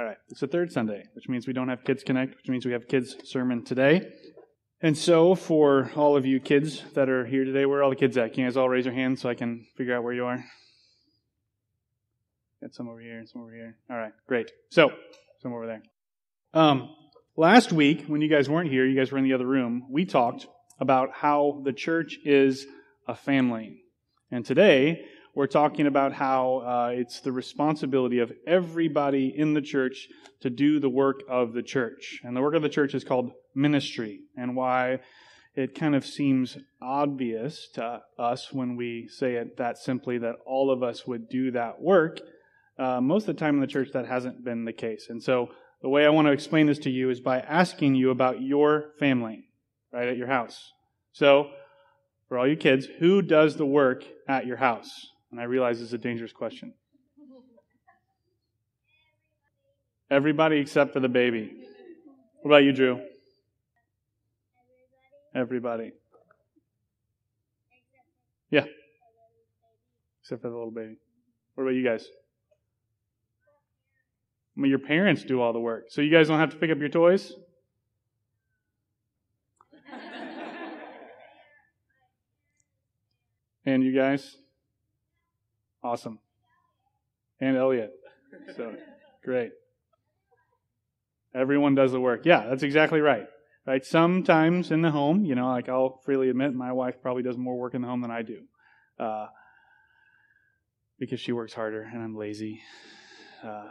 All right. It's the third Sunday, which means we don't have Kids Connect, which means we have Kids Sermon today. And so, for all of you kids that are here today, where are all the kids at? Can you guys all raise your hands so I can figure out where you are? Got some over here, and some over here. All right, great. So, some over there. Um, last week, when you guys weren't here, you guys were in the other room, we talked about how the church is a family. And today, we're talking about how uh, it's the responsibility of everybody in the church to do the work of the church. And the work of the church is called ministry, and why it kind of seems obvious to us when we say it that simply that all of us would do that work. Uh, most of the time in the church, that hasn't been the case. And so, the way I want to explain this to you is by asking you about your family, right, at your house. So, for all you kids, who does the work at your house? And I realize it's a dangerous question. Everybody except for the baby. What about you, Drew? Everybody. Yeah. Except for the little baby. What about you guys? I mean, your parents do all the work. So you guys don't have to pick up your toys? and you guys? Awesome. And Elliot. So great. Everyone does the work. Yeah, that's exactly right. Right? Sometimes in the home, you know, like I'll freely admit, my wife probably does more work in the home than I do, uh, because she works harder and I'm lazy. Uh,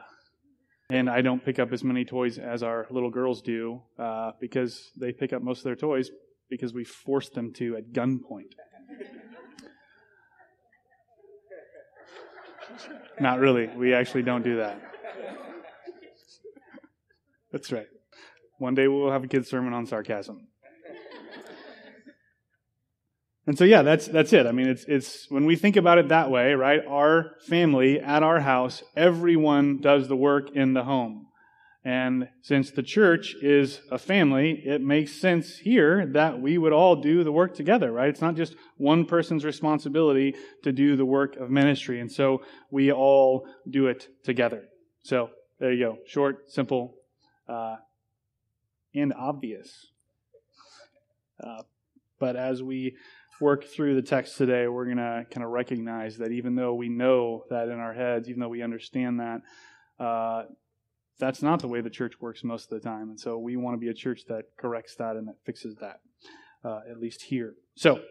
and I don't pick up as many toys as our little girls do uh, because they pick up most of their toys because we force them to at gunpoint. Not really. We actually don't do that. That's right. One day we'll have a kid's sermon on sarcasm. And so yeah, that's that's it. I mean, it's it's when we think about it that way, right? Our family at our house, everyone does the work in the home. And since the church is a family, it makes sense here that we would all do the work together, right? It's not just one person's responsibility to do the work of ministry. And so we all do it together. So there you go. Short, simple, uh, and obvious. Uh, but as we work through the text today, we're going to kind of recognize that even though we know that in our heads, even though we understand that, uh, that's not the way the church works most of the time. And so we want to be a church that corrects that and that fixes that, uh, at least here. So,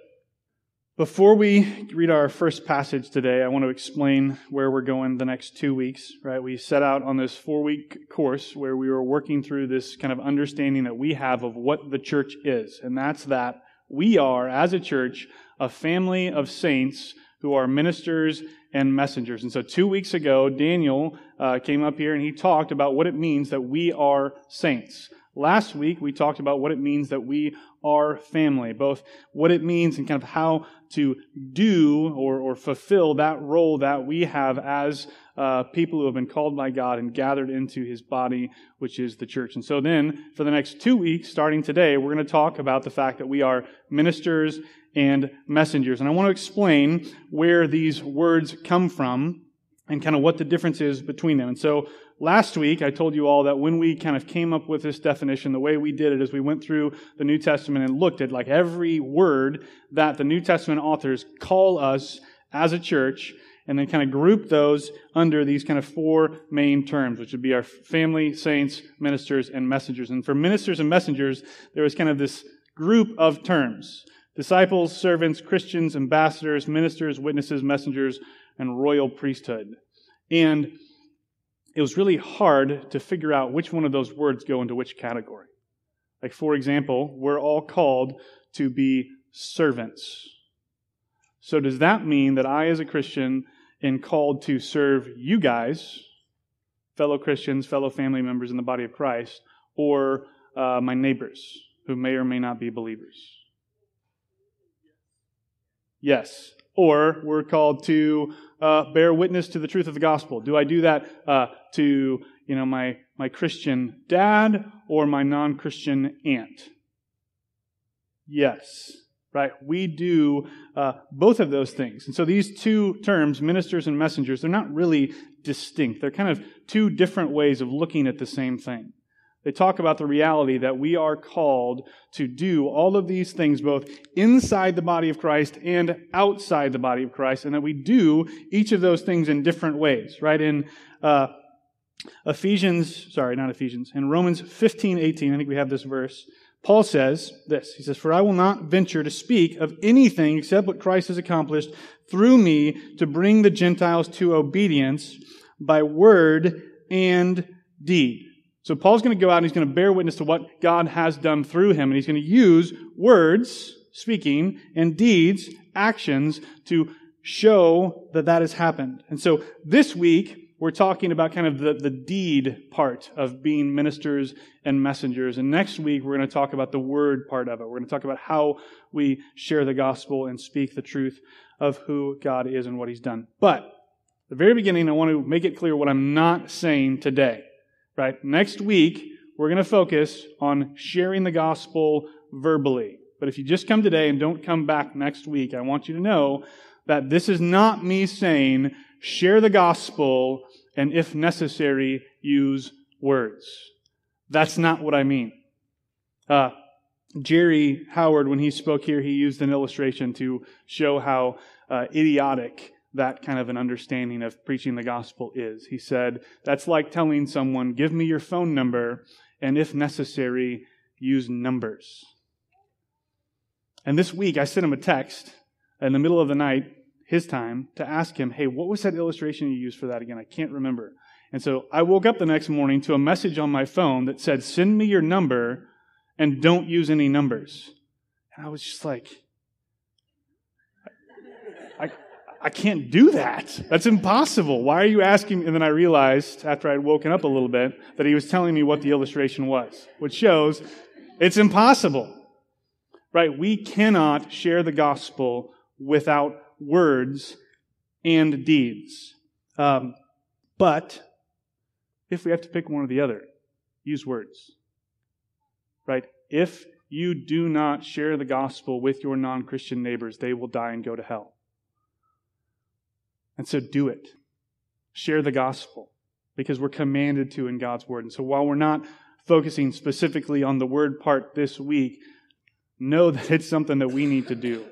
before we read our first passage today, I want to explain where we're going the next two weeks, right? We set out on this four week course where we were working through this kind of understanding that we have of what the church is. And that's that we are, as a church, a family of saints who are ministers and messengers. And so, two weeks ago, Daniel uh, came up here and he talked about what it means that we are saints. Last week, we talked about what it means that we are family, both what it means and kind of how to do or, or fulfill that role that we have as uh, people who have been called by God and gathered into his body, which is the church. And so then, for the next two weeks, starting today, we're going to talk about the fact that we are ministers and messengers. And I want to explain where these words come from and kind of what the difference is between them. And so last week, I told you all that when we kind of came up with this definition, the way we did it is we went through the New Testament and looked at like every word that the New Testament authors call us as a church and then kind of group those under these kind of four main terms, which would be our family, saints, ministers, and messengers. And for ministers and messengers, there was kind of this group of terms disciples, servants, Christians, ambassadors, ministers, witnesses, messengers, and royal priesthood. And it was really hard to figure out which one of those words go into which category. Like, for example, we're all called to be servants. So, does that mean that I, as a Christian, am called to serve you guys, fellow Christians, fellow family members in the body of Christ, or uh, my neighbors who may or may not be believers? Yes. Or we're called to uh, bear witness to the truth of the gospel. Do I do that uh, to you know my my Christian dad or my non-Christian aunt? Yes. Right? We do uh, both of those things. And so these two terms, ministers and messengers, they're not really distinct. They're kind of two different ways of looking at the same thing. They talk about the reality that we are called to do all of these things both inside the body of Christ and outside the body of Christ, and that we do each of those things in different ways, right? In uh, Ephesians, sorry, not Ephesians, in Romans 15, 18, I think we have this verse. Paul says this. He says, For I will not venture to speak of anything except what Christ has accomplished through me to bring the Gentiles to obedience by word and deed. So Paul's going to go out and he's going to bear witness to what God has done through him. And he's going to use words, speaking, and deeds, actions, to show that that has happened. And so this week, we're talking about kind of the, the deed part of being ministers and messengers. And next week, we're going to talk about the word part of it. We're going to talk about how we share the gospel and speak the truth of who God is and what He's done. But at the very beginning, I want to make it clear what I'm not saying today. Right? Next week, we're going to focus on sharing the gospel verbally. But if you just come today and don't come back next week, I want you to know that this is not me saying share the gospel and if necessary, use words. That's not what I mean. Uh, Jerry Howard, when he spoke here, he used an illustration to show how uh, idiotic that kind of an understanding of preaching the gospel is. He said, That's like telling someone, Give me your phone number, and if necessary, use numbers. And this week, I sent him a text in the middle of the night his time to ask him, hey, what was that illustration you used for that again? I can't remember. And so I woke up the next morning to a message on my phone that said, send me your number and don't use any numbers. And I was just like, I, I can't do that. That's impossible. Why are you asking? And then I realized after I'd woken up a little bit that he was telling me what the illustration was, which shows it's impossible. Right? We cannot share the gospel without words and deeds. Um, but if we have to pick one or the other, use words. Right? If you do not share the gospel with your non Christian neighbors, they will die and go to hell. And so do it. Share the gospel because we're commanded to in God's word. And so while we're not focusing specifically on the word part this week, know that it's something that we need to do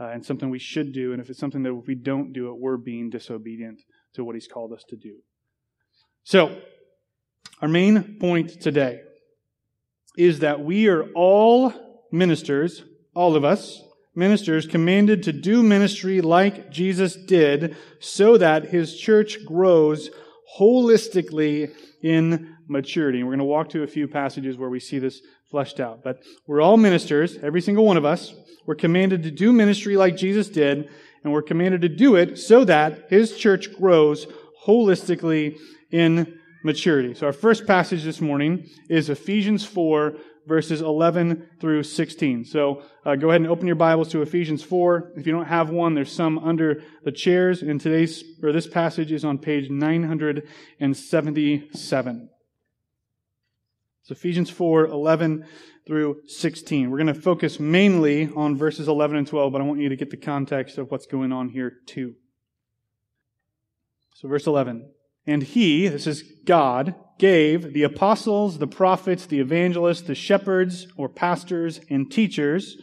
uh, and something we should do. And if it's something that we don't do it, we're being disobedient to what He's called us to do. So, our main point today is that we are all ministers, all of us, ministers commanded to do ministry like Jesus did so that his church grows holistically in maturity. And we're going to walk to a few passages where we see this fleshed out. But we're all ministers, every single one of us. We're commanded to do ministry like Jesus did, and we're commanded to do it so that his church grows holistically in maturity. So our first passage this morning is Ephesians 4, verses 11 through 16. So uh, go ahead and open your Bibles to Ephesians 4. If you don't have one, there's some under the chairs. And today's, or this passage is on page 977. Ephesians 4, 11 through 16. We're going to focus mainly on verses 11 and 12, but I want you to get the context of what's going on here too. So verse 11. And he, this is God, gave the apostles, the prophets, the evangelists, the shepherds or pastors and teachers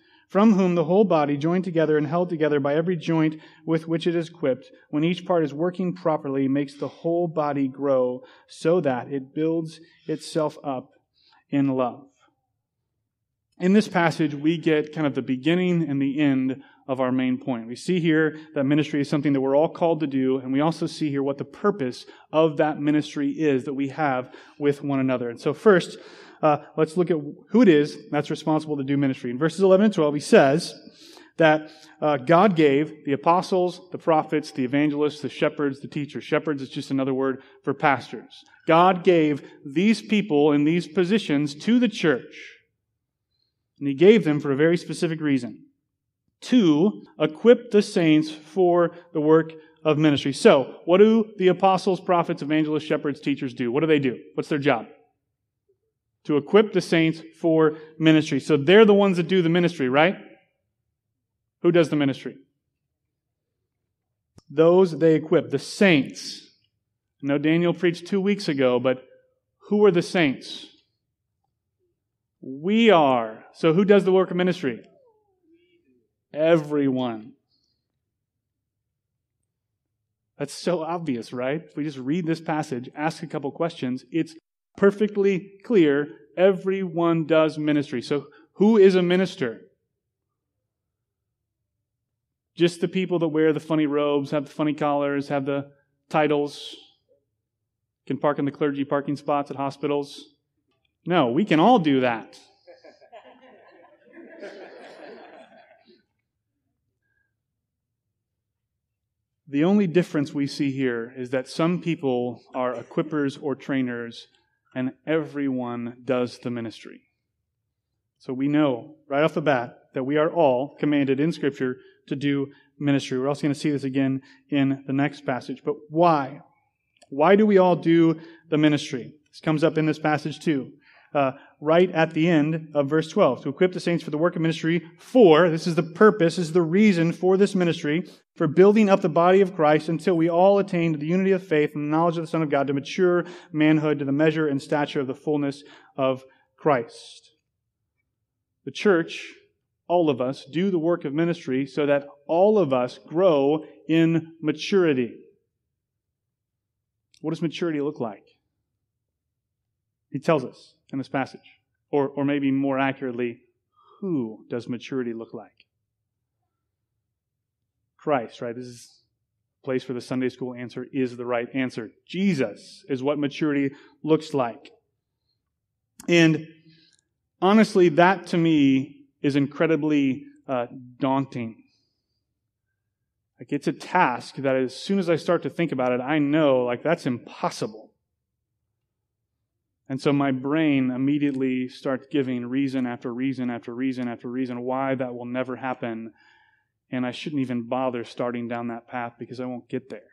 from whom the whole body, joined together and held together by every joint with which it is equipped, when each part is working properly, makes the whole body grow so that it builds itself up in love. In this passage, we get kind of the beginning and the end of our main point. We see here that ministry is something that we're all called to do, and we also see here what the purpose of that ministry is that we have with one another. And so, first, uh, let's look at who it is that's responsible to do ministry. In verses 11 and 12, he says that uh, God gave the apostles, the prophets, the evangelists, the shepherds, the teachers. Shepherds is just another word for pastors. God gave these people in these positions to the church. And he gave them for a very specific reason to equip the saints for the work of ministry. So, what do the apostles, prophets, evangelists, shepherds, teachers do? What do they do? What's their job? To equip the saints for ministry. So they're the ones that do the ministry, right? Who does the ministry? Those they equip, the saints. I know Daniel preached two weeks ago, but who are the saints? We are. So who does the work of ministry? Everyone. That's so obvious, right? If we just read this passage, ask a couple questions, it's perfectly clear everyone does ministry. So, who is a minister? Just the people that wear the funny robes, have the funny collars, have the titles, can park in the clergy parking spots at hospitals? No, we can all do that. the only difference we see here is that some people are equippers or trainers and everyone does the ministry. So we know right off the bat that we are all commanded in Scripture to do ministry. We're also going to see this again in the next passage. But why? Why do we all do the ministry? This comes up in this passage too uh, right at the end of verse 12 to equip the saints for the work of ministry for, this is the purpose, this is the reason for this ministry, for building up the body of Christ until we all attain to the unity of faith and the knowledge of the Son of God, to mature manhood, to the measure and stature of the fullness of Christ. The church, all of us, do the work of ministry so that all of us grow in maturity. What does maturity look like? He tells us in this passage. Or, or maybe more accurately, who does maturity look like? Christ, right? This is place where the Sunday school answer is the right answer. Jesus is what maturity looks like. And honestly, that to me is incredibly uh, daunting. Like, it's a task that as soon as I start to think about it, I know, like, that's impossible. And so my brain immediately starts giving reason after reason after reason after reason why that will never happen. And I shouldn't even bother starting down that path because I won't get there.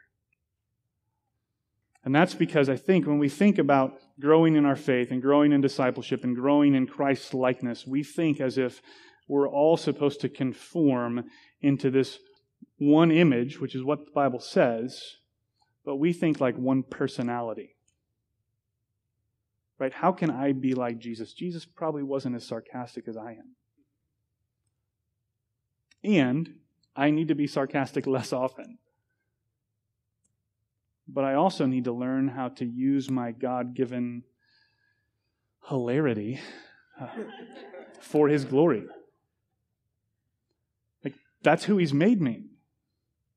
And that's because I think when we think about growing in our faith and growing in discipleship and growing in Christ's likeness, we think as if we're all supposed to conform into this one image, which is what the Bible says, but we think like one personality. Right? How can I be like Jesus? Jesus probably wasn't as sarcastic as I am. And I need to be sarcastic less often. But I also need to learn how to use my God given hilarity uh, for His glory. Like, that's who He's made me.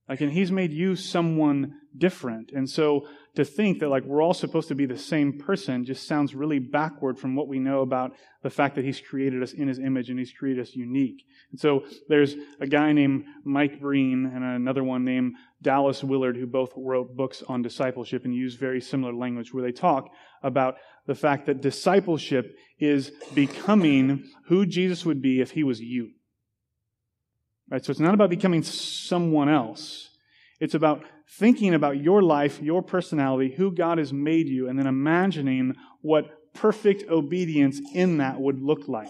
Like, and He's made you someone different. And so to think that like we're all supposed to be the same person just sounds really backward from what we know about the fact that he's created us in his image and he's created us unique. And so there's a guy named Mike Breen and another one named Dallas Willard who both wrote books on discipleship and use very similar language where they talk about the fact that discipleship is becoming who Jesus would be if he was you. Right? So it's not about becoming someone else. It's about thinking about your life, your personality, who God has made you, and then imagining what perfect obedience in that would look like.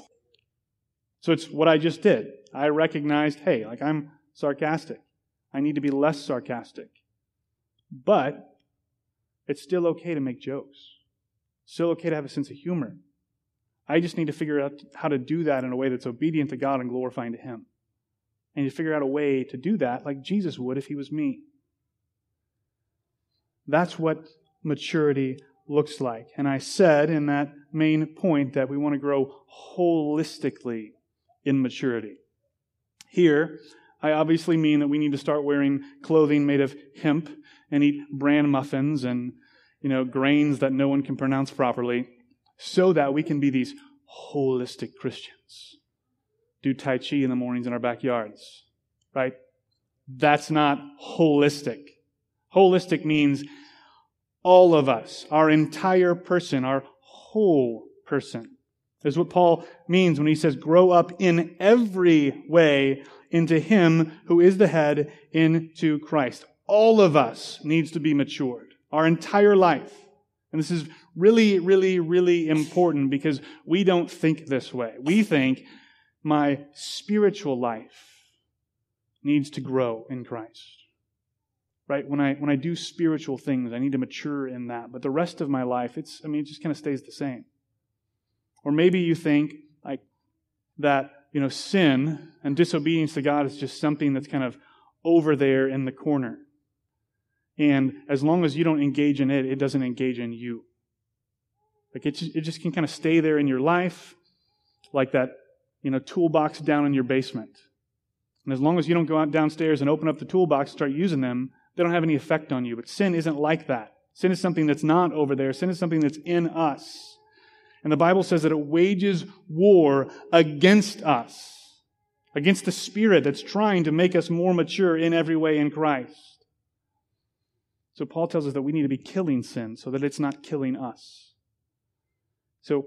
So it's what I just did. I recognized, hey, like I'm sarcastic. I need to be less sarcastic. But it's still okay to make jokes. Still okay to have a sense of humor. I just need to figure out how to do that in a way that's obedient to God and glorifying to Him. And to figure out a way to do that like Jesus would if he was me. That's what maturity looks like. And I said in that main point that we want to grow holistically in maturity. Here, I obviously mean that we need to start wearing clothing made of hemp and eat bran muffins and, you know, grains that no one can pronounce properly so that we can be these holistic Christians. Do Tai Chi in the mornings in our backyards, right? That's not holistic. Holistic means all of us, our entire person, our whole person. Is what Paul means when he says, grow up in every way into Him who is the head, into Christ. All of us needs to be matured. Our entire life. And this is really, really, really important because we don't think this way. We think my spiritual life needs to grow in Christ. Right? When I when I do spiritual things, I need to mature in that. But the rest of my life, it's I mean, it just kind of stays the same. Or maybe you think like that, you know, sin and disobedience to God is just something that's kind of over there in the corner. And as long as you don't engage in it, it doesn't engage in you. Like it just, it just can kind of stay there in your life, like that, you know, toolbox down in your basement. And as long as you don't go out downstairs and open up the toolbox and start using them, they don't have any effect on you. But sin isn't like that. Sin is something that's not over there. Sin is something that's in us. And the Bible says that it wages war against us, against the spirit that's trying to make us more mature in every way in Christ. So Paul tells us that we need to be killing sin so that it's not killing us. So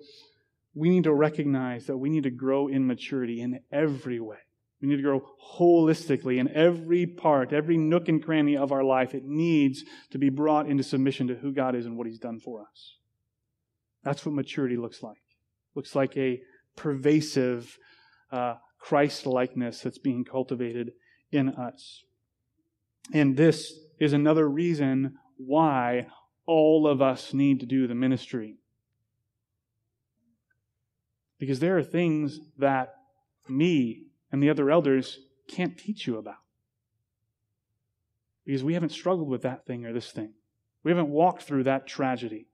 we need to recognize that we need to grow in maturity in every way. We need to grow holistically in every part, every nook and cranny of our life. It needs to be brought into submission to who God is and what He's done for us. That's what maturity looks like. Looks like a pervasive uh, Christ likeness that's being cultivated in us. And this is another reason why all of us need to do the ministry. Because there are things that me and the other elders can't teach you about. Because we haven't struggled with that thing or this thing. We haven't walked through that tragedy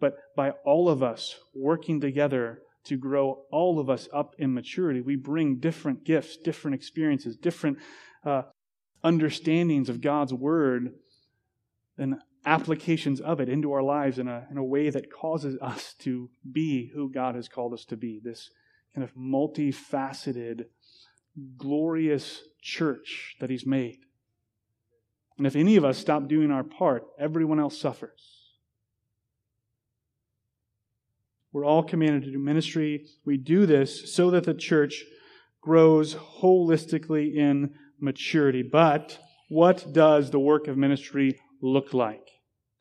but by all of us working together to grow all of us up in maturity, we bring different gifts, different experiences, different uh, understandings of God's word and applications of it into our lives in a, in a way that causes us to be who God has called us to be this kind of multifaceted, glorious church that He's made. And if any of us stop doing our part, everyone else suffers. We're all commanded to do ministry. We do this so that the church grows holistically in maturity. But what does the work of ministry look like?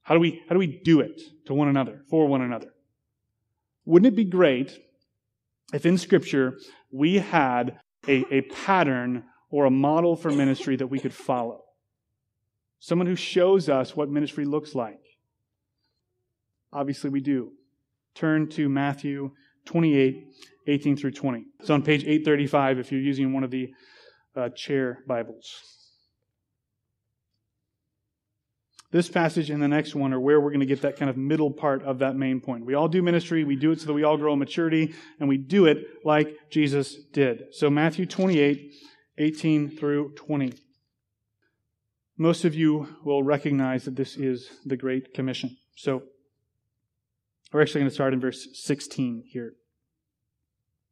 How do we, how do we do it to one another, for one another? Wouldn't it be great if in Scripture we had a, a pattern or a model for ministry that we could follow? Someone who shows us what ministry looks like. Obviously, we do turn to Matthew 28, 18 through 20. It's on page 835 if you're using one of the uh, chair Bibles. This passage and the next one are where we're going to get that kind of middle part of that main point. We all do ministry, we do it so that we all grow in maturity, and we do it like Jesus did. So, Matthew 28, 18 through 20. Most of you will recognize that this is the Great Commission. So, we're actually going to start in verse 16 here.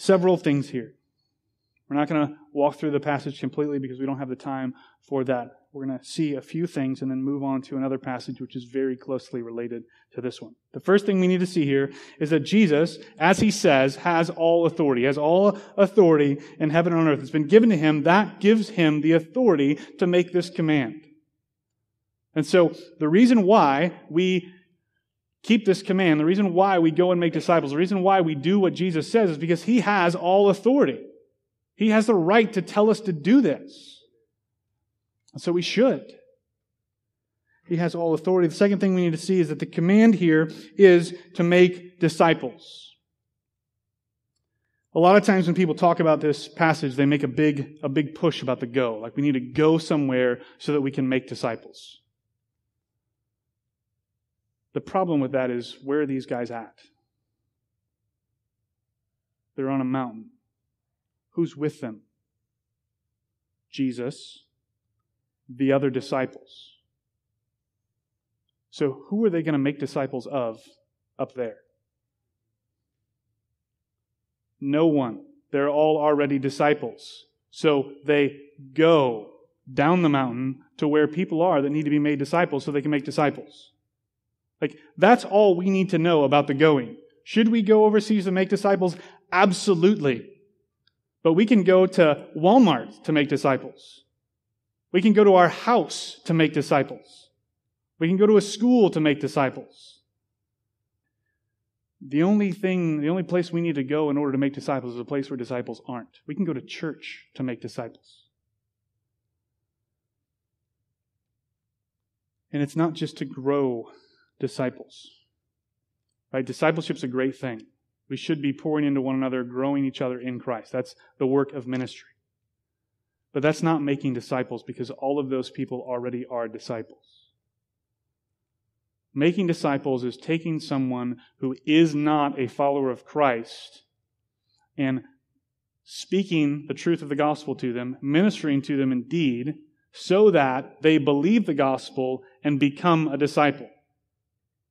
several things here. We're not going to walk through the passage completely because we don't have the time for that. We're going to see a few things and then move on to another passage which is very closely related to this one. The first thing we need to see here is that Jesus, as he says, has all authority, has all authority in heaven and on earth. It's been given to him. That gives him the authority to make this command. And so the reason why we keep this command, the reason why we go and make disciples, the reason why we do what Jesus says is because he has all authority. He has the right to tell us to do this. And so we should. He has all authority. The second thing we need to see is that the command here is to make disciples. A lot of times when people talk about this passage, they make a big, a big push about the go. Like we need to go somewhere so that we can make disciples. The problem with that is where are these guys at? They're on a mountain. Who's with them? Jesus, the other disciples. So, who are they going to make disciples of up there? No one. They're all already disciples. So, they go down the mountain to where people are that need to be made disciples so they can make disciples. Like, that's all we need to know about the going. Should we go overseas to make disciples? Absolutely. But we can go to Walmart to make disciples. We can go to our house to make disciples. We can go to a school to make disciples. The only thing, the only place we need to go in order to make disciples is a place where disciples aren't. We can go to church to make disciples. And it's not just to grow disciples. Right? Discipleship's a great thing. We should be pouring into one another, growing each other in Christ. That's the work of ministry. But that's not making disciples because all of those people already are disciples. Making disciples is taking someone who is not a follower of Christ and speaking the truth of the gospel to them, ministering to them indeed, so that they believe the gospel and become a disciple.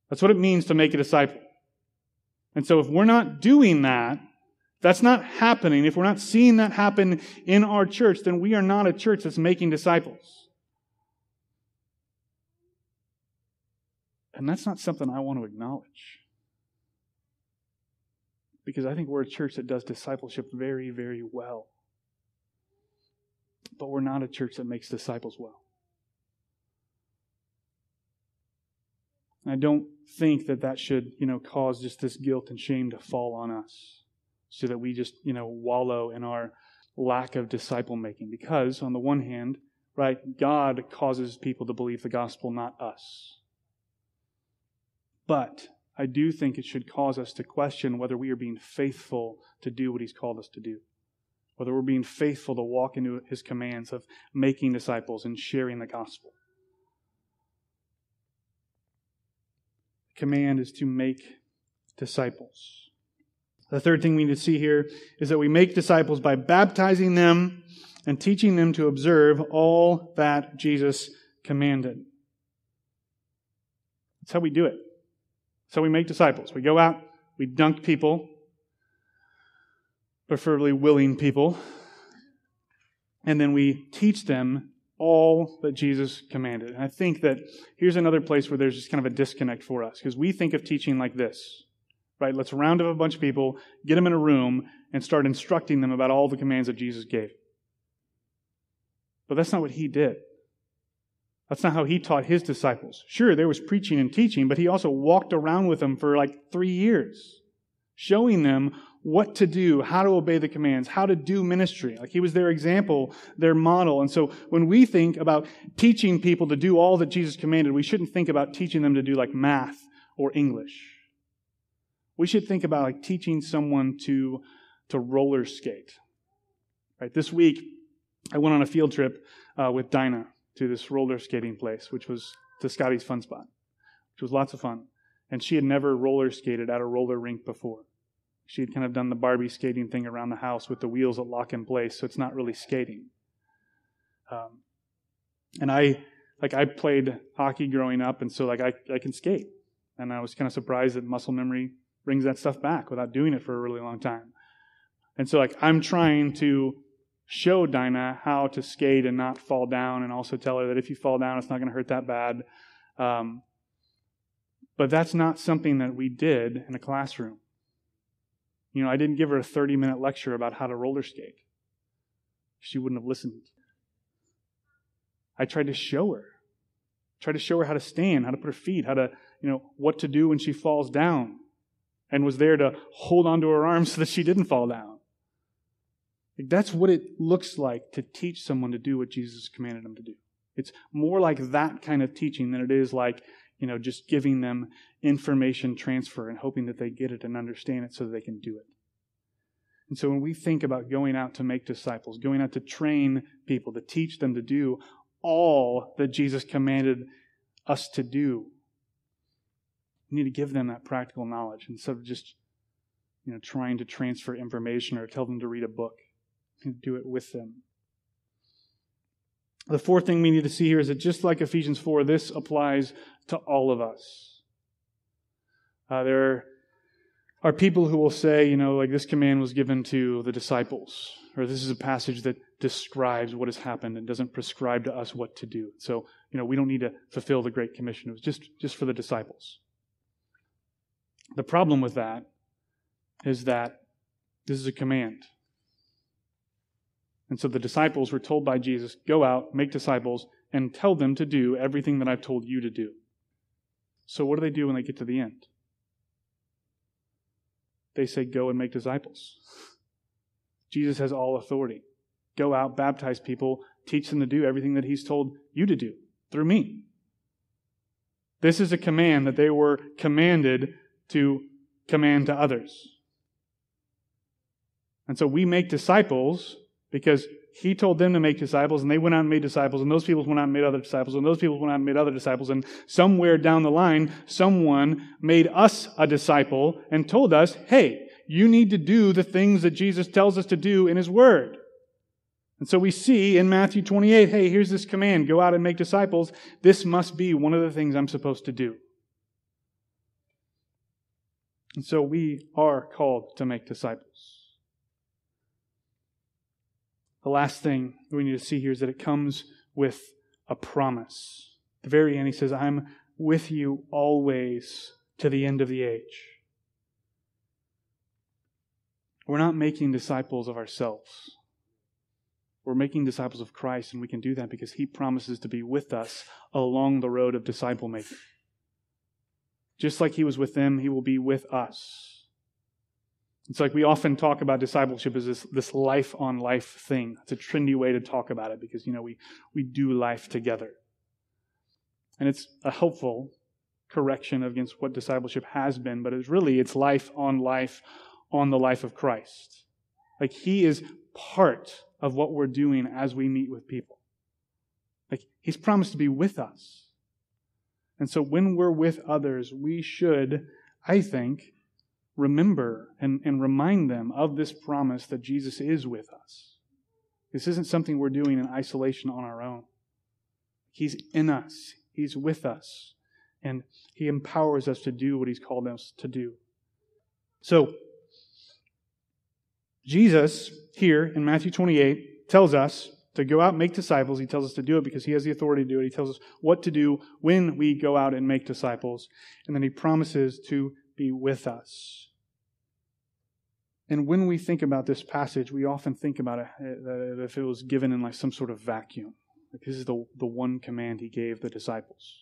That's what it means to make a disciple. And so if we're not doing that, that's not happening, if we're not seeing that happen in our church, then we are not a church that's making disciples. And that's not something I want to acknowledge. Because I think we're a church that does discipleship very, very well. But we're not a church that makes disciples well. I don't think that that should, you know, cause just this guilt and shame to fall on us so that we just, you know, wallow in our lack of disciple making. Because, on the one hand, right, God causes people to believe the gospel, not us. But I do think it should cause us to question whether we are being faithful to do what He's called us to do. Whether we're being faithful to walk into His commands of making disciples and sharing the gospel. Command is to make disciples. The third thing we need to see here is that we make disciples by baptizing them and teaching them to observe all that Jesus commanded. That's how we do it. How we make disciples. We go out, we dunk people, preferably willing people, and then we teach them all that Jesus commanded. And I think that here's another place where there's just kind of a disconnect for us because we think of teaching like this, right? Let's round up a bunch of people, get them in a room, and start instructing them about all the commands that Jesus gave. But that's not what he did. That's not how he taught his disciples. Sure, there was preaching and teaching, but he also walked around with them for like three years, showing them what to do, how to obey the commands, how to do ministry. Like he was their example, their model. And so when we think about teaching people to do all that Jesus commanded, we shouldn't think about teaching them to do like math or English. We should think about like teaching someone to, to roller skate. Right? This week, I went on a field trip uh, with Dinah to this roller skating place, which was to Scotty's Fun Spot, which was lots of fun. And she had never roller skated at a roller rink before she had kind of done the Barbie skating thing around the house with the wheels that lock in place, so it's not really skating. Um, and I, like, I played hockey growing up, and so like I, I can skate, and I was kind of surprised that muscle memory brings that stuff back without doing it for a really long time. And so like I'm trying to show Dinah how to skate and not fall down, and also tell her that if you fall down, it's not going to hurt that bad. Um, but that's not something that we did in a classroom. You know, I didn't give her a 30 minute lecture about how to roller skate. She wouldn't have listened. I tried to show her. Tried to show her how to stand, how to put her feet, how to, you know, what to do when she falls down. And was there to hold onto her arms so that she didn't fall down. Like that's what it looks like to teach someone to do what Jesus commanded them to do. It's more like that kind of teaching than it is like, you know, just giving them information transfer and hoping that they get it and understand it so that they can do it. And so when we think about going out to make disciples, going out to train people, to teach them to do all that Jesus commanded us to do, we need to give them that practical knowledge instead of just you know, trying to transfer information or tell them to read a book. And do it with them. The fourth thing we need to see here is that just like Ephesians 4, this applies to all of us. Uh, there are people who will say, you know, like this command was given to the disciples, or this is a passage that describes what has happened and doesn't prescribe to us what to do. So, you know, we don't need to fulfill the Great Commission. It was just, just for the disciples. The problem with that is that this is a command. And so the disciples were told by Jesus, Go out, make disciples, and tell them to do everything that I've told you to do. So what do they do when they get to the end? They say, Go and make disciples. Jesus has all authority. Go out, baptize people, teach them to do everything that He's told you to do through me. This is a command that they were commanded to command to others. And so we make disciples because he told them to make disciples, and they went out and made disciples, and those people went out and made other disciples, and those people went out and made other disciples, and somewhere down the line, someone made us a disciple and told us, hey, you need to do the things that Jesus tells us to do in his word. And so we see in Matthew 28, hey, here's this command go out and make disciples. This must be one of the things I'm supposed to do. And so we are called to make disciples. The last thing we need to see here is that it comes with a promise. At the very end, he says, I'm with you always to the end of the age. We're not making disciples of ourselves. We're making disciples of Christ, and we can do that because he promises to be with us along the road of disciple making. Just like he was with them, he will be with us. It's like we often talk about discipleship as this, this life on life thing. It's a trendy way to talk about it because, you know, we, we do life together. And it's a helpful correction against what discipleship has been, but it's really, it's life on life on the life of Christ. Like he is part of what we're doing as we meet with people. Like he's promised to be with us. And so when we're with others, we should, I think, remember and, and remind them of this promise that Jesus is with us. This isn't something we're doing in isolation on our own. He's in us, He's with us, and He empowers us to do what He's called us to do. So, Jesus here in Matthew 28 tells us to go out and make disciples. He tells us to do it because he has the authority to do it. He tells us what to do when we go out and make disciples. And then he promises to be with us. And when we think about this passage, we often think about it uh, if it was given in like some sort of vacuum. Like this is the, the one command he gave the disciples.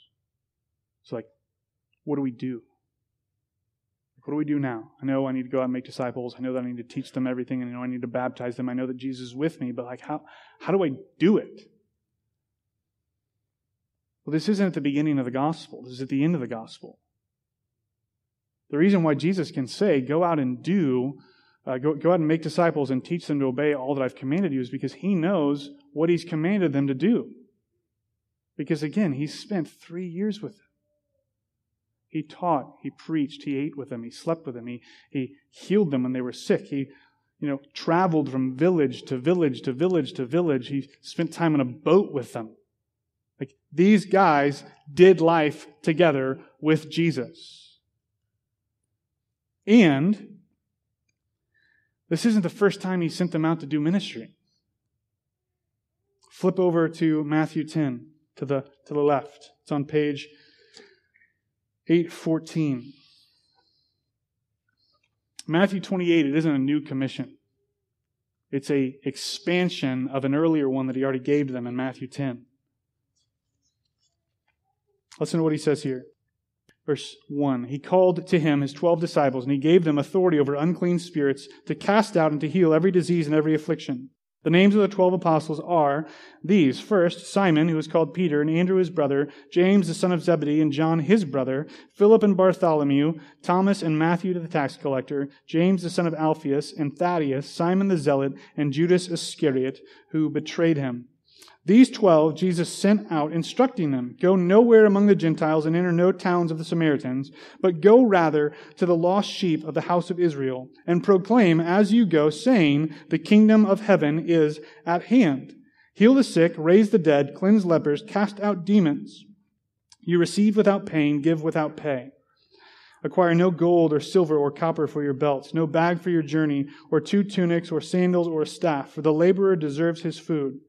It's like, what do we do? What do we do now? I know I need to go out and make disciples. I know that I need to teach them everything, I know I need to baptize them. I know that Jesus is with me, but like how how do I do it? Well, this isn't at the beginning of the gospel. This is at the end of the gospel. The reason why Jesus can say, go out and do uh, go, go out and make disciples and teach them to obey all that I've commanded you is because he knows what he's commanded them to do. Because again, he spent three years with them. He taught, he preached, he ate with them, he slept with them, he, he healed them when they were sick. He, you know, traveled from village to village to village to village. He spent time in a boat with them. Like these guys did life together with Jesus. And this isn't the first time he sent them out to do ministry. Flip over to Matthew 10 to the, to the left. It's on page 814. Matthew 28, it isn't a new commission. It's a expansion of an earlier one that he already gave to them in Matthew 10. Listen to what he says here. Verse 1 He called to him his twelve disciples, and he gave them authority over unclean spirits to cast out and to heal every disease and every affliction. The names of the twelve apostles are these first, Simon, who is called Peter, and Andrew his brother, James the son of Zebedee, and John his brother, Philip and Bartholomew, Thomas and Matthew the tax collector, James the son of Alphaeus, and Thaddeus, Simon the zealot, and Judas Iscariot, who betrayed him. These twelve Jesus sent out, instructing them Go nowhere among the Gentiles and enter no towns of the Samaritans, but go rather to the lost sheep of the house of Israel, and proclaim as you go, saying, The kingdom of heaven is at hand. Heal the sick, raise the dead, cleanse lepers, cast out demons. You receive without pain, give without pay. Acquire no gold or silver or copper for your belts, no bag for your journey, or two tunics, or sandals, or a staff, for the laborer deserves his food.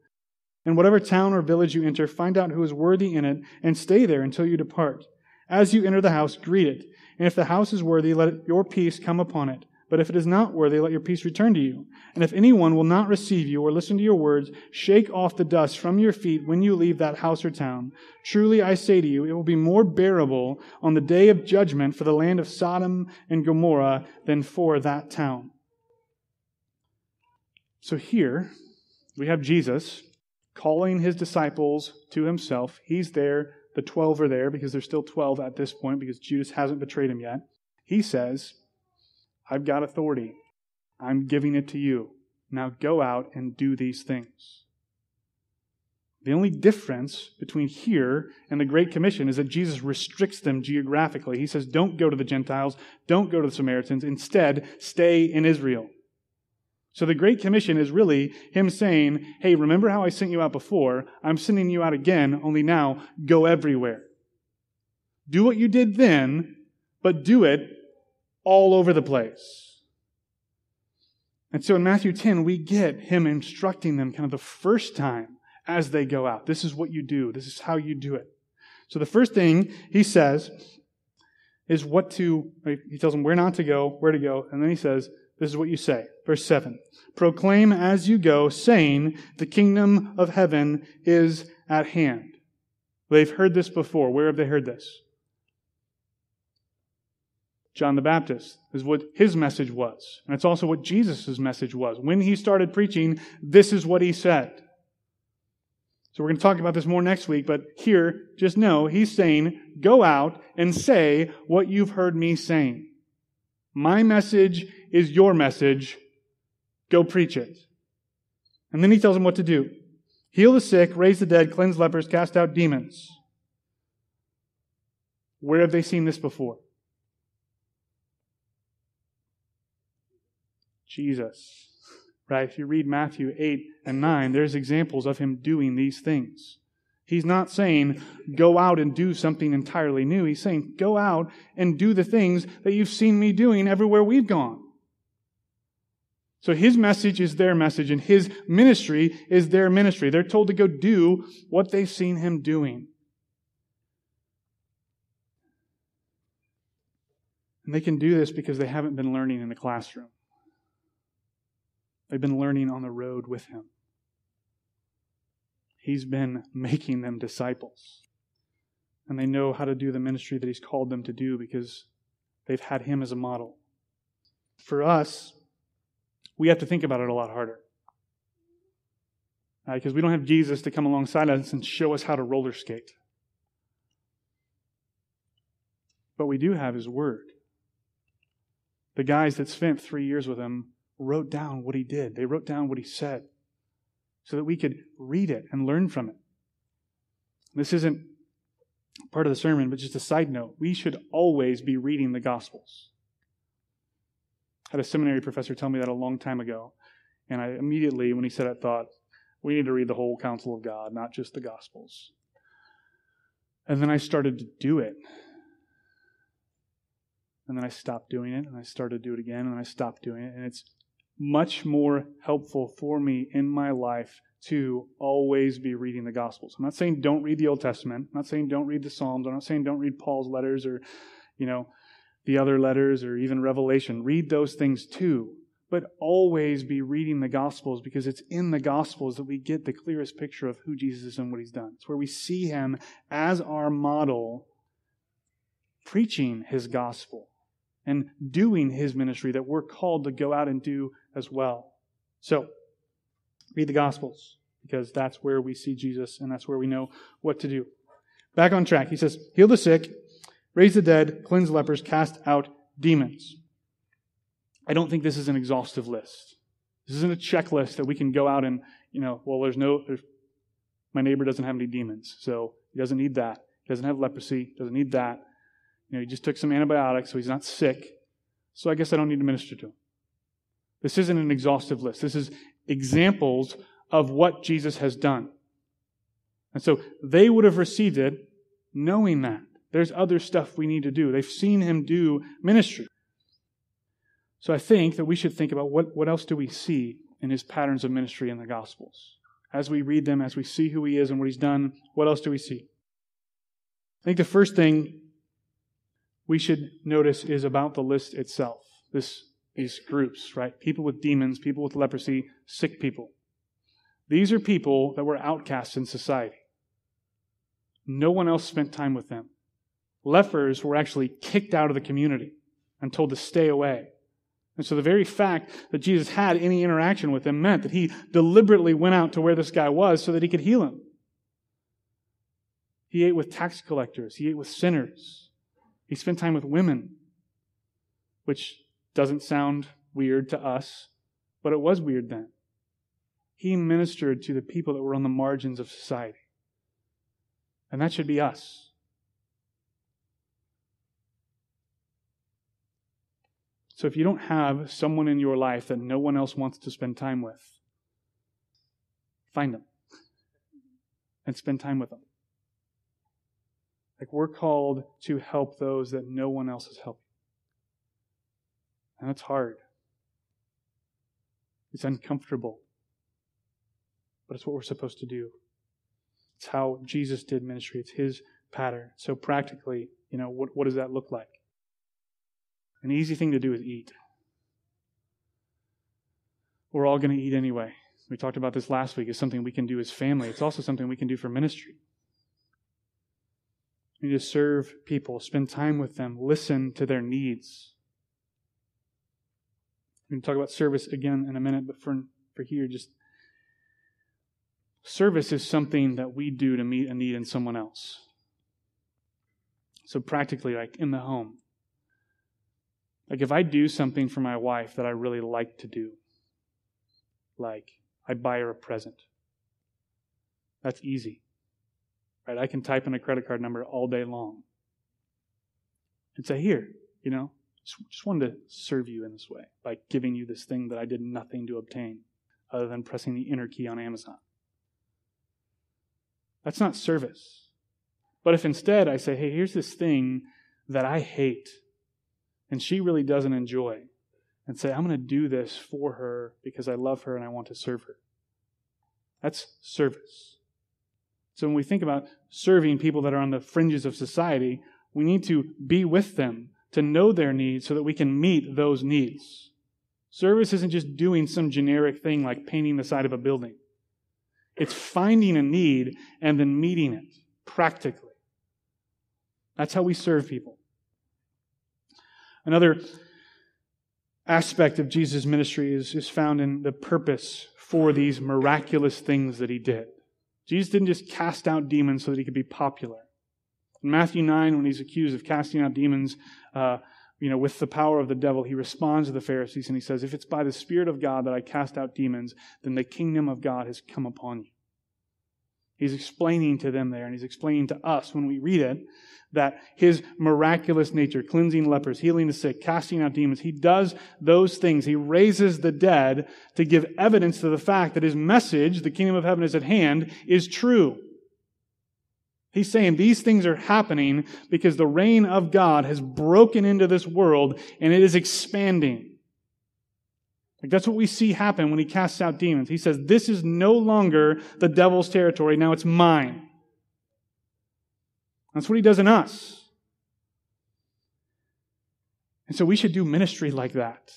In whatever town or village you enter, find out who is worthy in it, and stay there until you depart. As you enter the house, greet it. And if the house is worthy, let your peace come upon it. But if it is not worthy, let your peace return to you. And if anyone will not receive you or listen to your words, shake off the dust from your feet when you leave that house or town. Truly I say to you, it will be more bearable on the day of judgment for the land of Sodom and Gomorrah than for that town. So here we have Jesus calling his disciples to himself. He's there. The 12 are there because there's still 12 at this point because Judas hasn't betrayed him yet. He says, I've got authority. I'm giving it to you. Now go out and do these things. The only difference between here and the Great Commission is that Jesus restricts them geographically. He says, Don't go to the Gentiles, don't go to the Samaritans. Instead, stay in Israel. So the Great Commission is really him saying, Hey, remember how I sent you out before? I'm sending you out again, only now go everywhere. Do what you did then, but do it all over the place. And so in Matthew 10, we get him instructing them kind of the first time as they go out. This is what you do. This is how you do it. So the first thing he says is what to, he tells them where not to go, where to go, and then he says, this is what you say. Verse 7 Proclaim as you go, saying, The kingdom of heaven is at hand. They've heard this before. Where have they heard this? John the Baptist is what his message was. And it's also what Jesus' message was. When he started preaching, this is what he said. So we're going to talk about this more next week, but here, just know, he's saying, go out and say what you've heard me saying. My message is your message. Go preach it. And then he tells them what to do heal the sick, raise the dead, cleanse lepers, cast out demons. Where have they seen this before? Jesus. Right? If you read Matthew 8 and 9, there's examples of him doing these things. He's not saying, go out and do something entirely new. He's saying, go out and do the things that you've seen me doing everywhere we've gone. So his message is their message, and his ministry is their ministry. They're told to go do what they've seen him doing. And they can do this because they haven't been learning in the classroom. They've been learning on the road with him. He's been making them disciples. And they know how to do the ministry that he's called them to do because they've had him as a model. For us, we have to think about it a lot harder. Because uh, we don't have Jesus to come alongside us and show us how to roller skate. But we do have his word. The guys that spent three years with him wrote down what he did, they wrote down what he said so that we could read it and learn from it. This isn't part of the sermon, but just a side note. We should always be reading the Gospels had a seminary professor tell me that a long time ago. And I immediately, when he said it, thought, we need to read the whole counsel of God, not just the Gospels. And then I started to do it. And then I stopped doing it, and I started to do it again, and I stopped doing it. And it's much more helpful for me in my life to always be reading the Gospels. I'm not saying don't read the Old Testament. I'm not saying don't read the Psalms. I'm not saying don't read Paul's letters or, you know, the other letters or even Revelation. Read those things too. But always be reading the Gospels because it's in the Gospels that we get the clearest picture of who Jesus is and what he's done. It's where we see him as our model preaching his gospel and doing his ministry that we're called to go out and do as well. So, read the gospels because that's where we see Jesus and that's where we know what to do. Back on track. He says, heal the sick, raise the dead, cleanse lepers, cast out demons. I don't think this is an exhaustive list. This isn't a checklist that we can go out and, you know, well, there's no, there's, my neighbor doesn't have any demons, so he doesn't need that. He doesn't have leprosy, doesn't need that. You know, he just took some antibiotics, so he's not sick. So I guess I don't need to minister to him. This isn't an exhaustive list. This is examples of what Jesus has done. And so they would have received it knowing that. There's other stuff we need to do. They've seen him do ministry. So I think that we should think about what, what else do we see in his patterns of ministry in the Gospels? As we read them, as we see who he is and what he's done, what else do we see? I think the first thing we should notice is about the list itself. This, these groups, right? People with demons, people with leprosy, sick people. These are people that were outcasts in society. No one else spent time with them. Lepers were actually kicked out of the community and told to stay away. And so the very fact that Jesus had any interaction with them meant that he deliberately went out to where this guy was so that he could heal him. He ate with tax collectors, he ate with sinners, he spent time with women, which doesn't sound weird to us, but it was weird then. He ministered to the people that were on the margins of society. And that should be us. So if you don't have someone in your life that no one else wants to spend time with, find them and spend time with them. Like we're called to help those that no one else is helping. And it's hard. It's uncomfortable. But it's what we're supposed to do. It's how Jesus did ministry. It's his pattern. So practically, you know, what, what does that look like? An easy thing to do is eat. We're all going to eat anyway. We talked about this last week. It's something we can do as family. It's also something we can do for ministry. We need to serve people, spend time with them, listen to their needs. We can talk about service again in a minute, but for, for here, just service is something that we do to meet a need in someone else. So, practically, like in the home, like if I do something for my wife that I really like to do, like I buy her a present, that's easy. Right? I can type in a credit card number all day long and say, here, you know, just, just wanted to serve you in this way by giving you this thing that I did nothing to obtain other than pressing the enter key on Amazon. That's not service. But if instead I say, hey, here's this thing that I hate and she really doesn't enjoy and say, I'm going to do this for her because I love her and I want to serve her. That's service. So when we think about serving people that are on the fringes of society, we need to be with them to know their needs so that we can meet those needs. Service isn't just doing some generic thing like painting the side of a building. It's finding a need and then meeting it practically. That's how we serve people. Another aspect of Jesus' ministry is, is found in the purpose for these miraculous things that he did. Jesus didn't just cast out demons so that he could be popular. In Matthew 9, when he's accused of casting out demons, uh, you know, with the power of the devil, he responds to the Pharisees and he says, If it's by the Spirit of God that I cast out demons, then the kingdom of God has come upon you. He's explaining to them there, and he's explaining to us when we read it that his miraculous nature, cleansing lepers, healing the sick, casting out demons, he does those things. He raises the dead to give evidence to the fact that his message, the kingdom of heaven is at hand, is true. He's saying these things are happening because the reign of God has broken into this world and it is expanding. Like that's what we see happen when he casts out demons. He says, This is no longer the devil's territory, now it's mine. That's what he does in us. And so we should do ministry like that.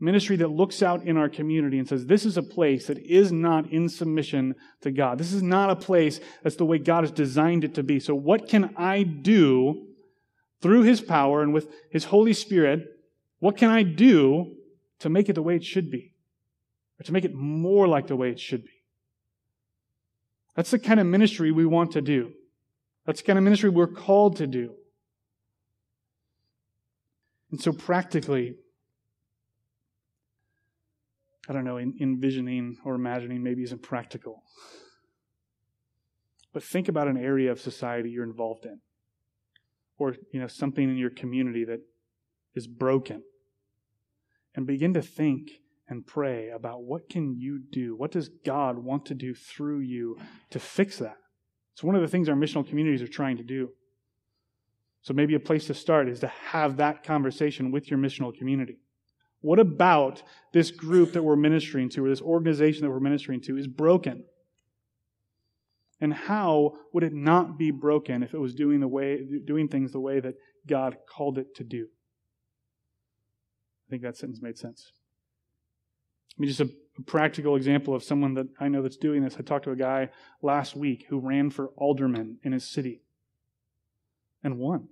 Ministry that looks out in our community and says, this is a place that is not in submission to God. This is not a place that's the way God has designed it to be. So, what can I do through His power and with His Holy Spirit? What can I do to make it the way it should be? Or to make it more like the way it should be? That's the kind of ministry we want to do. That's the kind of ministry we're called to do. And so, practically, I don't know, envisioning or imagining maybe isn't practical. But think about an area of society you're involved in, or you know something in your community that is broken, and begin to think and pray about what can you do? What does God want to do through you to fix that? It's one of the things our missional communities are trying to do. So maybe a place to start is to have that conversation with your missional community. What about this group that we're ministering to, or this organization that we're ministering to, is broken? And how would it not be broken if it was doing the way doing things the way that God called it to do? I think that sentence made sense. I mean, just a, a practical example of someone that I know that's doing this. I talked to a guy last week who ran for alderman in his city and won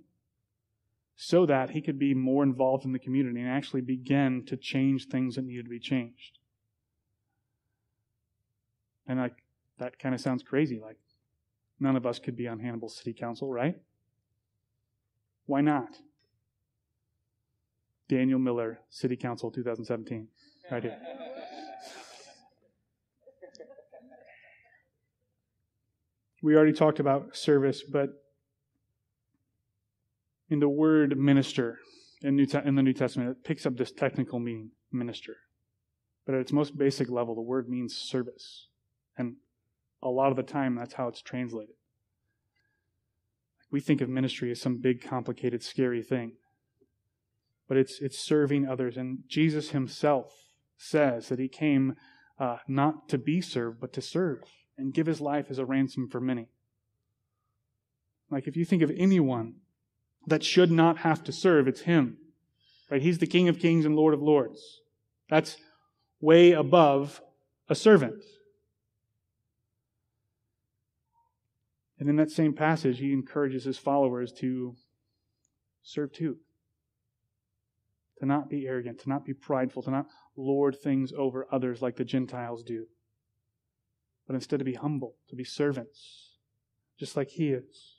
so that he could be more involved in the community and actually begin to change things that needed to be changed. And like that kind of sounds crazy. Like none of us could be on Hannibal City Council, right? Why not? Daniel Miller, City Council 2017. Right here. We already talked about service, but in the word minister in, the New Testament, it picks up this technical meaning, minister. But at its most basic level, the word means service. And a lot of the time, that's how it's translated. We think of ministry as some big, complicated, scary thing. But it's, it's serving others. And Jesus himself says that he came uh, not to be served, but to serve and give his life as a ransom for many. Like if you think of anyone that should not have to serve, it's him. Right? He's the King of Kings and Lord of Lords. That's way above a servant. And in that same passage, he encourages his followers to serve too. To not be arrogant, to not be prideful, to not lord things over others like the Gentiles do, but instead to be humble, to be servants, just like he is.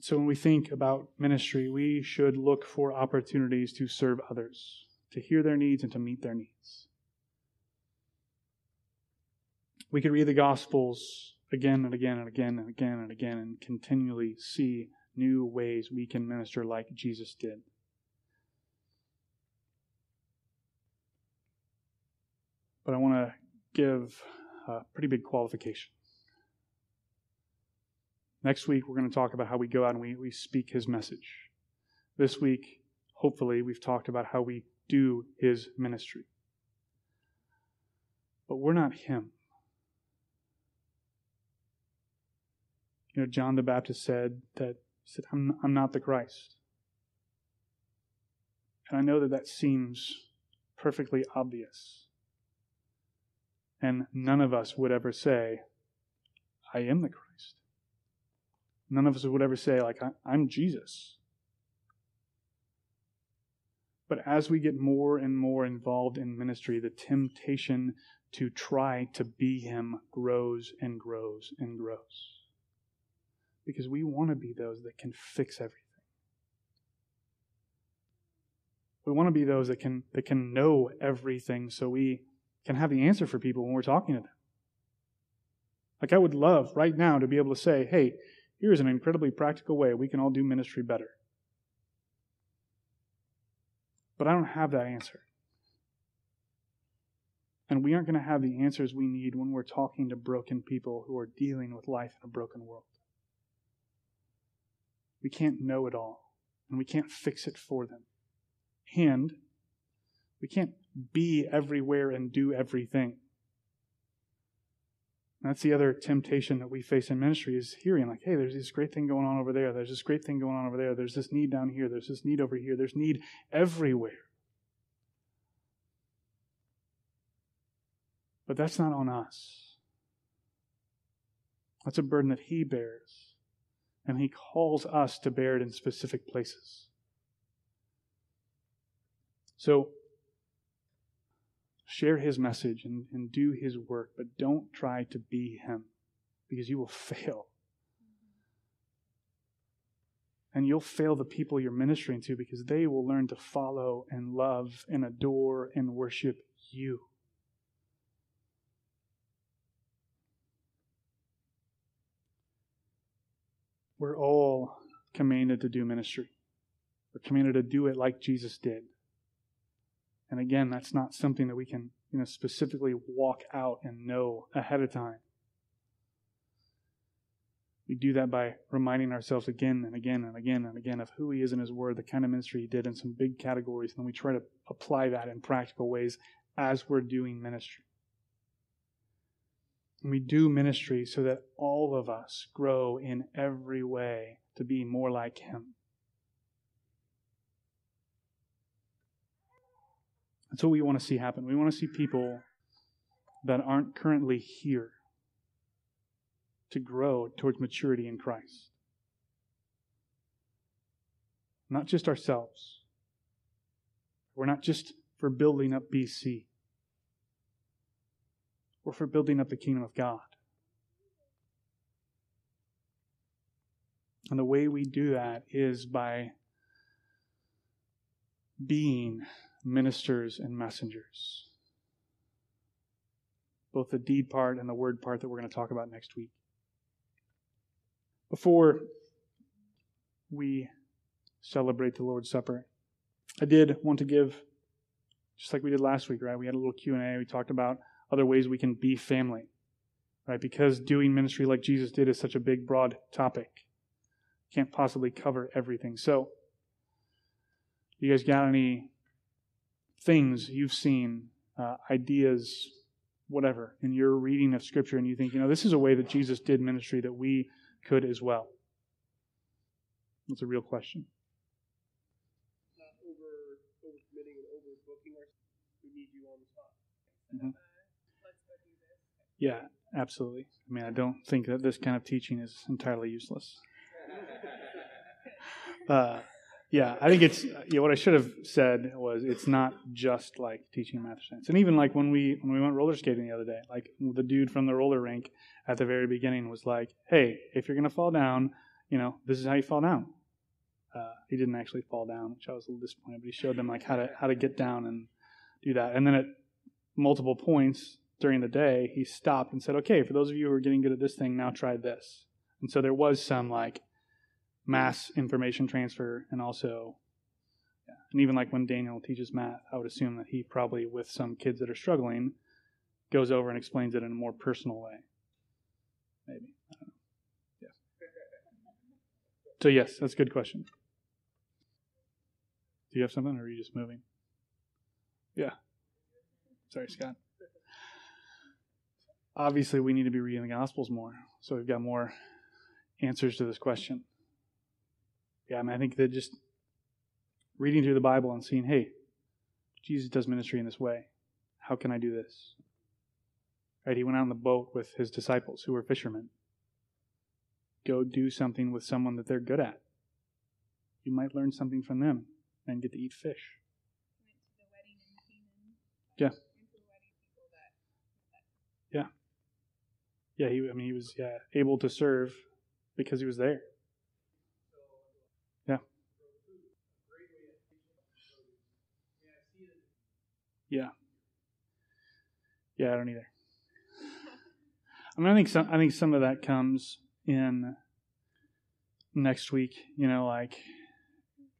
So when we think about ministry, we should look for opportunities to serve others, to hear their needs and to meet their needs. We could read the Gospels again and again and again and again and again and continually see new ways we can minister like Jesus did. But I want to give a pretty big qualification. Next week, we're going to talk about how we go out and we, we speak his message. This week, hopefully, we've talked about how we do his ministry. But we're not him. You know, John the Baptist said that he said, I'm, I'm not the Christ. And I know that that seems perfectly obvious. And none of us would ever say, I am the Christ. None of us would ever say, like, I'm Jesus. But as we get more and more involved in ministry, the temptation to try to be Him grows and grows and grows. Because we want to be those that can fix everything. We want to be those that can, that can know everything so we can have the answer for people when we're talking to them. Like, I would love right now to be able to say, hey, Here's an incredibly practical way we can all do ministry better. But I don't have that answer. And we aren't going to have the answers we need when we're talking to broken people who are dealing with life in a broken world. We can't know it all, and we can't fix it for them. And we can't be everywhere and do everything. that's the other temptation that we face in ministry is hearing like, hey, there's this great thing going on over there. There's this great thing going on over there. There's this need down here. There's this need over here. There's need everywhere. But that's not on us. That's a burden that He bears. And He calls us to bear it in specific places. So, share his message and, and do his work, but don't try to be him because you will fail. And you'll fail the people you're ministering to because they will learn to follow and love and adore and worship you. We're all commanded to do ministry. We're commanded to do it like Jesus did. And again, that's not something that we can, you know, specifically walk out and know ahead of time. We do that by reminding ourselves again and again and again and again of who He is in His Word, the kind of ministry He did in some big categories, and then we try to apply that in practical ways as we're doing ministry. And we do ministry so that all of us grow in every way to be more like Him. That's what we want to see happen. We want to see people that aren't currently here to grow towards maturity in Christ. Not just ourselves. We're not just for building up BC. We're for building up the kingdom of God. And the way we do that is by being ministers and messengers. Both the deed part and the word part that we're going to talk about next week. Before we celebrate the Lord's Supper, I did want to give, just like we did last week, right? We had a little Q&A. We talked about other ways we can be family, right? Because doing ministry like Jesus did is such a big, broad topic. Can't possibly cover everything. So, you guys got any things you've seen, uh, ideas, whatever, in your reading of Scripture, and you think, you know, this is a way that Jesus did ministry that we could as well? That's a real question. Not over, overcommitting and overbooking ourselves. We need you on the spot. Mm-hmm. Yeah, absolutely. I mean, I don't think that this kind of teaching is entirely useless. Uh, yeah, I think it's yeah. What I should have said was it's not just like teaching math science, and even like when we when we went roller skating the other day, like the dude from the roller rink at the very beginning was like, "Hey, if you're gonna fall down, you know this is how you fall down." Uh, he didn't actually fall down, which I was a little disappointed, but he showed them like how to how to get down and do that. And then at multiple points during the day, he stopped and said, "Okay, for those of you who are getting good at this thing, now try this." And so there was some like mass information transfer and also and even like when daniel teaches math i would assume that he probably with some kids that are struggling goes over and explains it in a more personal way. Maybe. I don't know. Yeah so yes that's a good question. Do you have something or are you just moving? Yeah. Sorry scott obviously we need to be reading the gospels more so we've got more answers to this question yeah, I mean, I think that just reading through the Bible and seeing, hey, Jesus does ministry in this way. How can I do this? Right? He went out on the boat with his disciples who were fishermen. Go do something with someone that they're good at. You might learn something from them and get to eat fish. Yeah. Yeah. Yeah, he I mean he was yeah, able to serve because he was there. Yeah. Yeah, Yeah, I don't either. I mean, I think some. I think some of that comes in next week. You know, like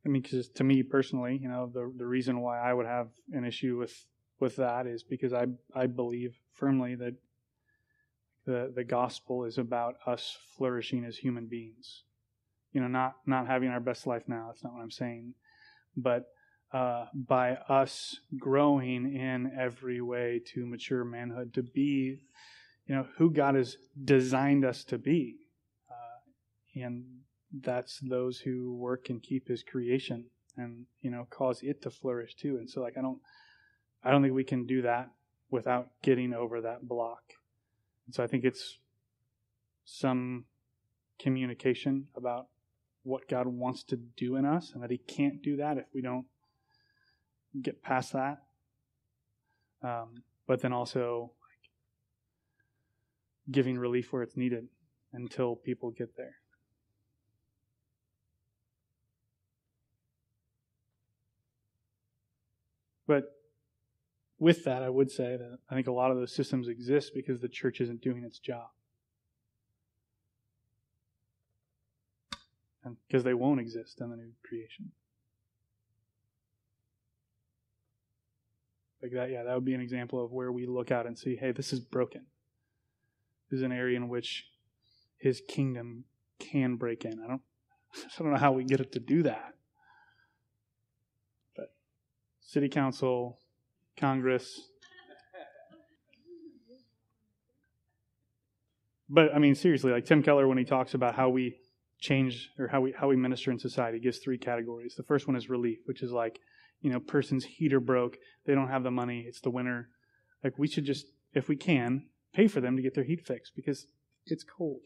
I mean, because to me personally, you know, the the reason why I would have an issue with with that is because I I believe firmly that the the gospel is about us flourishing as human beings. You know, not not having our best life now. That's not what I'm saying, but uh, by us growing in every way to mature manhood, to be, you know, who God has designed us to be. Uh, and that's those who work and keep his creation and, you know, cause it to flourish too. And so like I don't I don't think we can do that without getting over that block. So I think it's some communication about what God wants to do in us and that he can't do that if we don't get past that. Um, but then also like, giving relief where it's needed until people get there. But with that, I would say that I think a lot of those systems exist because the church isn't doing its job. And because they won't exist in the new creation. Like that, yeah, that would be an example of where we look out and see, hey, this is broken. This is an area in which his kingdom can break in. I don't I don't know how we get it to do that. But city council, Congress. But I mean, seriously, like Tim Keller, when he talks about how we change or how we how we minister in society, gives three categories. The first one is relief, which is like, you know, person's heater broke, they don't have the money, it's the winter. Like we should just, if we can, pay for them to get their heat fixed because it's cold.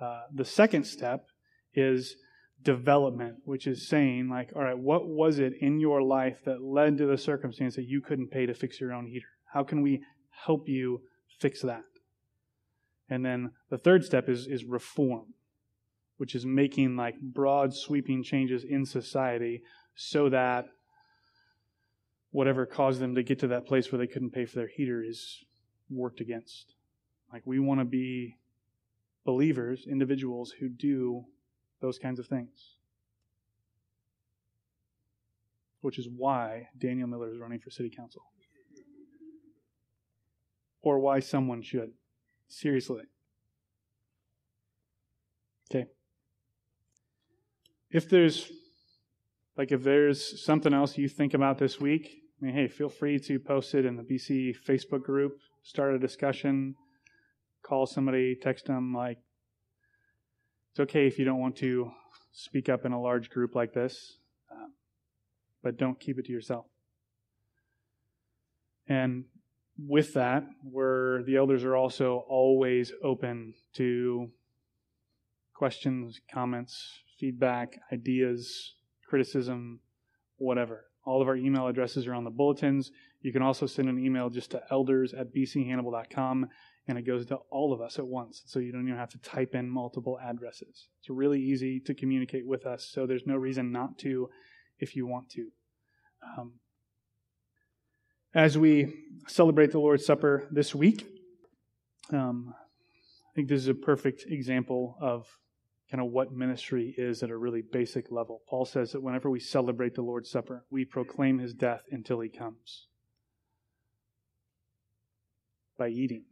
Uh, the second step is development, which is saying, like, all right, what was it in your life that led to the circumstance that you couldn't pay to fix your own heater? How can we help you fix that? And then the third step is, is reform, which is making like broad sweeping changes in society so that whatever caused them to get to that place where they couldn't pay for their heater is worked against. Like we want to be believers, individuals who do those kinds of things. Which is why Daniel Miller is running for city council. Or why someone should. Seriously. Okay. If there's like if there's something else you think about this week, I mean, hey, feel free to post it in the BC Facebook group, start a discussion, call somebody, text them like it's okay if you don't want to speak up in a large group like this, uh, but don't keep it to yourself. And with that, where the elders are also always open to questions, comments, feedback, ideas, criticism, whatever. All of our email addresses are on the bulletins. You can also send an email just to elders at bchannibal.com and it goes to all of us at once. So you don't even have to type in multiple addresses. It's really easy to communicate with us, so there's no reason not to if you want to. Um, as we celebrate the Lord's Supper this week, um, I think this is a perfect example of kind of what ministry is at a really basic level. Paul says that whenever we celebrate the Lord's Supper, we proclaim his death until he comes by eating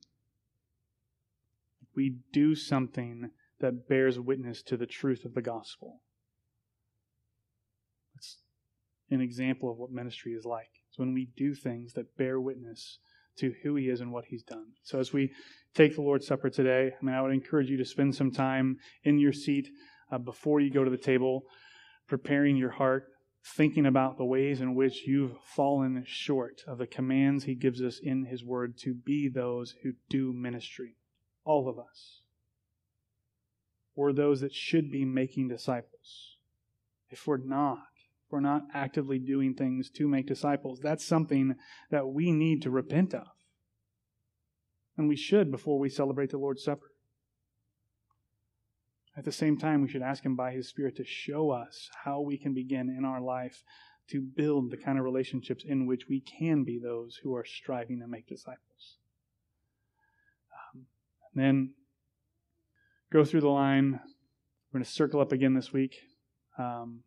we do something that bears witness to the truth of the gospel. It's an example of what ministry is like. It's when we do things that bear witness to who he is and what he's done. So as we take the Lord's Supper today, I mean, I would encourage you to spend some time in your seat uh, before you go to the table, preparing your heart, thinking about the ways in which you've fallen short of the commands he gives us in his word to be those who do ministry all of us. We're those that should be making disciples. If we're not, if we're not actively doing things to make disciples, that's something that we need to repent of. And we should before we celebrate the Lord's Supper. At the same time, we should ask Him by His Spirit to show us how we can begin in our life to build the kind of relationships in which we can be those who are striving to make disciples. And then go through the line. We're going to circle up again this week. Um,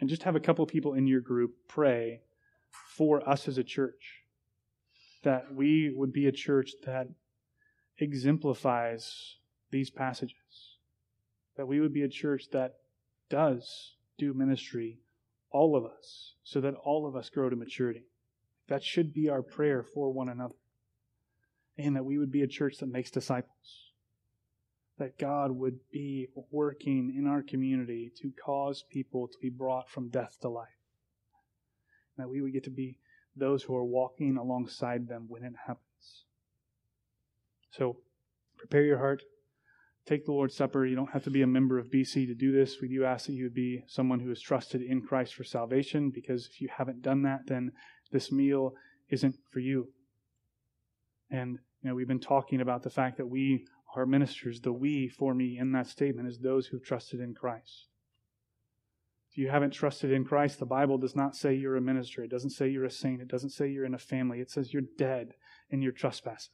and just have a couple people in your group pray for us as a church. That we would be a church that exemplifies these passages. That we would be a church that does do ministry, all of us, so that all of us grow to maturity. That should be our prayer for one another. And that we would be a church that makes disciples. That God would be working in our community to cause people to be brought from death to life. That we would get to be those who are walking alongside them when it happens. So prepare your heart. Take the Lord's Supper. You don't have to be a member of BC to do this. We do ask that you would be someone who is trusted in Christ for salvation, because if you haven't done that, then this meal isn't for you. And you know, we've been talking about the fact that we are ministers. The we for me in that statement is those who've trusted in Christ. If you haven't trusted in Christ, the Bible does not say you're a minister. It doesn't say you're a saint. It doesn't say you're in a family. It says you're dead in your trespasses.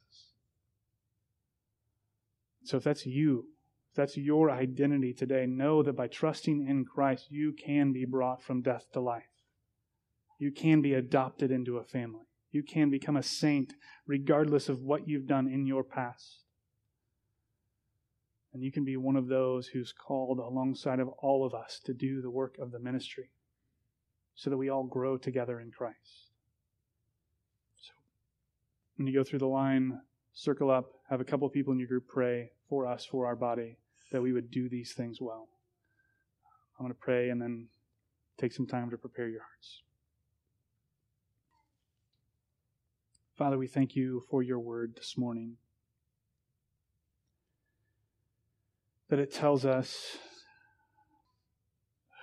So if that's you, if that's your identity today, know that by trusting in Christ, you can be brought from death to life. You can be adopted into a family. You can become a saint regardless of what you've done in your past. And you can be one of those who's called alongside of all of us to do the work of the ministry so that we all grow together in Christ. So, when you go through the line, circle up, have a couple of people in your group pray for us, for our body, that we would do these things well. I'm going to pray and then take some time to prepare your hearts. Father, we thank you for your word this morning. That it tells us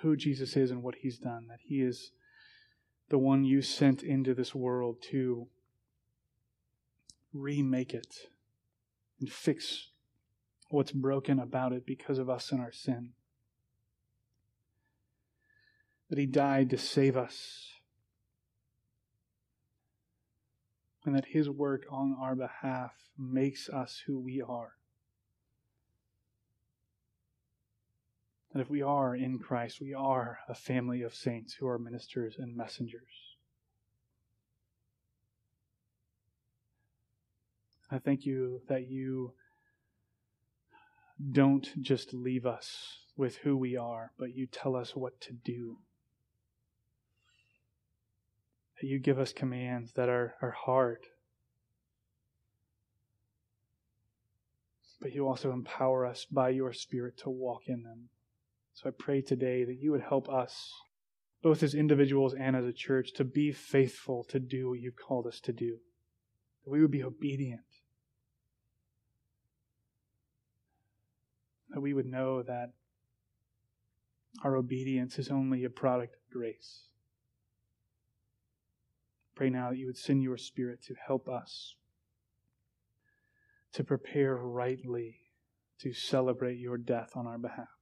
who Jesus is and what he's done, that he is the one you sent into this world to remake it and fix what's broken about it because of us and our sin. That he died to save us and that His work on our behalf makes us who we are. That if we are in Christ, we are a family of saints who are ministers and messengers. I thank you that you don't just leave us with who we are, but you tell us what to do that you give us commands that are, are hard. But you also empower us by your Spirit to walk in them. So I pray today that you would help us, both as individuals and as a church, to be faithful to do what you've called us to do. That we would be obedient. That we would know that our obedience is only a product of grace. Pray now that you would send your Spirit to help us to prepare rightly to celebrate your death on our behalf.